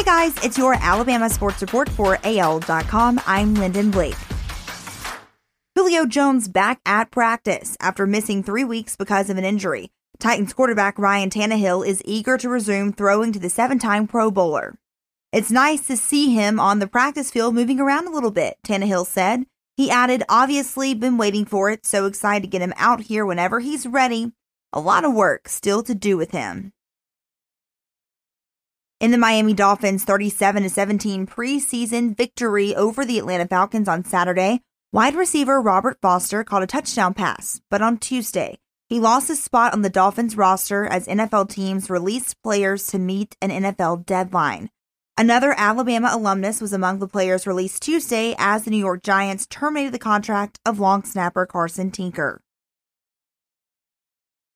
Hey guys, it's your Alabama Sports Report for AL.com. I'm Lyndon Blake. Julio Jones back at practice after missing three weeks because of an injury. Titans quarterback Ryan Tannehill is eager to resume throwing to the seven time Pro Bowler. It's nice to see him on the practice field moving around a little bit, Tannehill said. He added, obviously been waiting for it, so excited to get him out here whenever he's ready. A lot of work still to do with him. In the Miami Dolphins 37 17 preseason victory over the Atlanta Falcons on Saturday, wide receiver Robert Foster caught a touchdown pass, but on Tuesday, he lost his spot on the Dolphins roster as NFL teams released players to meet an NFL deadline. Another Alabama alumnus was among the players released Tuesday as the New York Giants terminated the contract of long snapper Carson Tinker.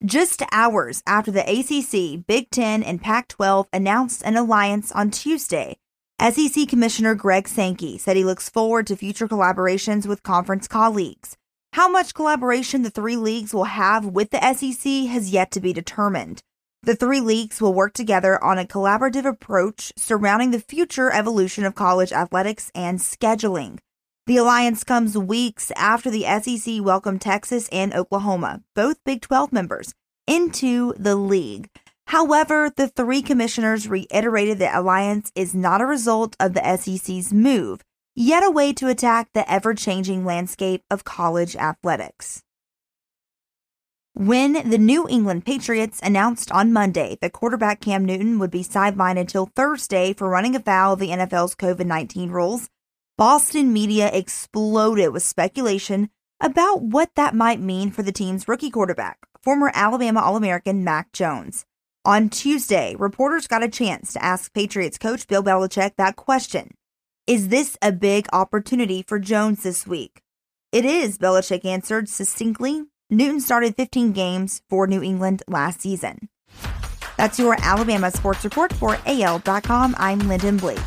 Just hours after the ACC, Big Ten, and Pac 12 announced an alliance on Tuesday, SEC Commissioner Greg Sankey said he looks forward to future collaborations with conference colleagues. How much collaboration the three leagues will have with the SEC has yet to be determined. The three leagues will work together on a collaborative approach surrounding the future evolution of college athletics and scheduling. The alliance comes weeks after the SEC welcomed Texas and Oklahoma, both Big 12 members, into the league. However, the three commissioners reiterated the alliance is not a result of the SEC's move, yet a way to attack the ever changing landscape of college athletics. When the New England Patriots announced on Monday that quarterback Cam Newton would be sidelined until Thursday for running afoul of the NFL's COVID 19 rules, Boston media exploded with speculation about what that might mean for the team's rookie quarterback, former Alabama All American Mac Jones. On Tuesday, reporters got a chance to ask Patriots coach Bill Belichick that question Is this a big opportunity for Jones this week? It is, Belichick answered succinctly Newton started 15 games for New England last season. That's your Alabama sports report for AL.com. I'm Lyndon Blake.